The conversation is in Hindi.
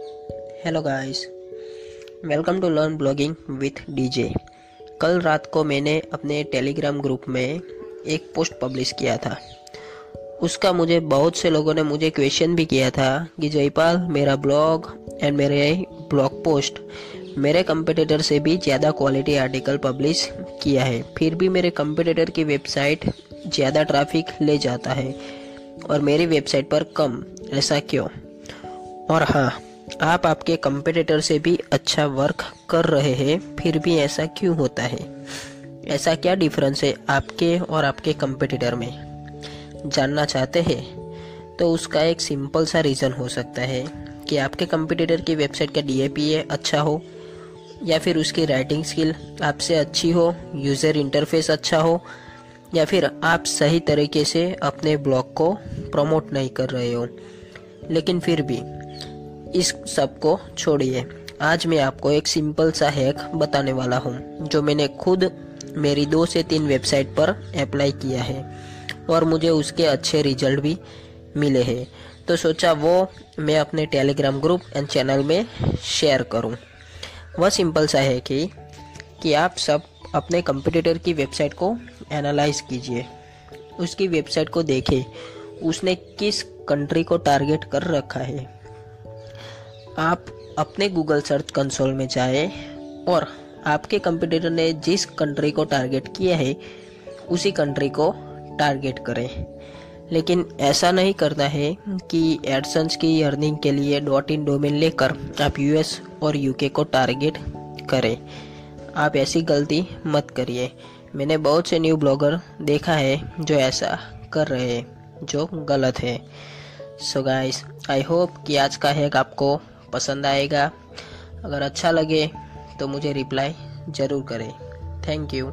Hello guys welcome to learn blogging with DJ कल रात को मैंने अपने टेलीग्राम ग्रुप में एक पोस्ट पब्लिश किया था। उसका मुझे बहुत से लोगों ने मुझे क्वेश्चन भी किया था कि, जयपाल, मेरा ब्लॉग एंड मेरे ब्लॉग पोस्ट मेरे कंपटीटर से भी ज़्यादा क्वालिटी आर्टिकल पब्लिश किया है। फिर भी मेरे कंपटीटर की वेबसाइट ज़्यादा ट्रैफ़िक ले जाता है और मेरी वेबसाइट पर कम। ऐसा क्यों? और हाँ आप आपके कंपटीटर से भी अच्छा वर्क कर रहे हैं, फिर भी ऐसा क्यों होता है? ऐसा क्या डिफरेंस है आपके और आपके कंपटीटर में? जानना चाहते हैं? तो उसका एक सिंपल सा रीज़न हो सकता है कि आपके कंपटीटर की वेबसाइट का डी अच्छा हो, या फिर उसकी राइटिंग स्किल आपसे अच्छी हो यूज़र इंटरफेस अच्छा हो, या फिर आप सही तरीके से अपने ब्लॉग को प्रमोट नहीं कर रहे हो। लेकिन फिर भी इस सबको छोड़िए। आज मैं आपको एक सिंपल सा हैक बताने वाला हूँ, जो मैंने खुद मेरी दो से तीन वेबसाइट पर अप्लाई किया है, और मुझे उसके अच्छे रिज़ल्ट भी मिले हैं। तो सोचा वो मैं अपने टेलीग्राम ग्रुप एंड चैनल में शेयर करूँ। वह सिंपल सा है कि कि आप सब अपने कंपटीटर की वेबसाइट को एनालाइज कीजिए। उसकी वेबसाइट को देखें, उसने किस कंट्री को टारगेट कर रखा है। आप अपने गूगल सर्च कंसोल में जाए और आपके कंप्यूटर ने जिस कंट्री को टारगेट किया है, उसी कंट्री को टारगेट करें। लेकिन ऐसा नहीं करना है कि एडसन्स की अर्निंग के लिए डॉट इन डोमेन लेकर आप यूएस और यूके को टारगेट करें। आप ऐसी गलती मत करिए। मैंने बहुत से न्यू ब्लॉगर देखा है जो ऐसा कर रहे हैं, जो गलत है। सो गाइस आई होप कि आज का हैक आपको पसंद आएगा। अगर अच्छा लगे तो मुझे रिप्लाई ज़रूर करें। Thank you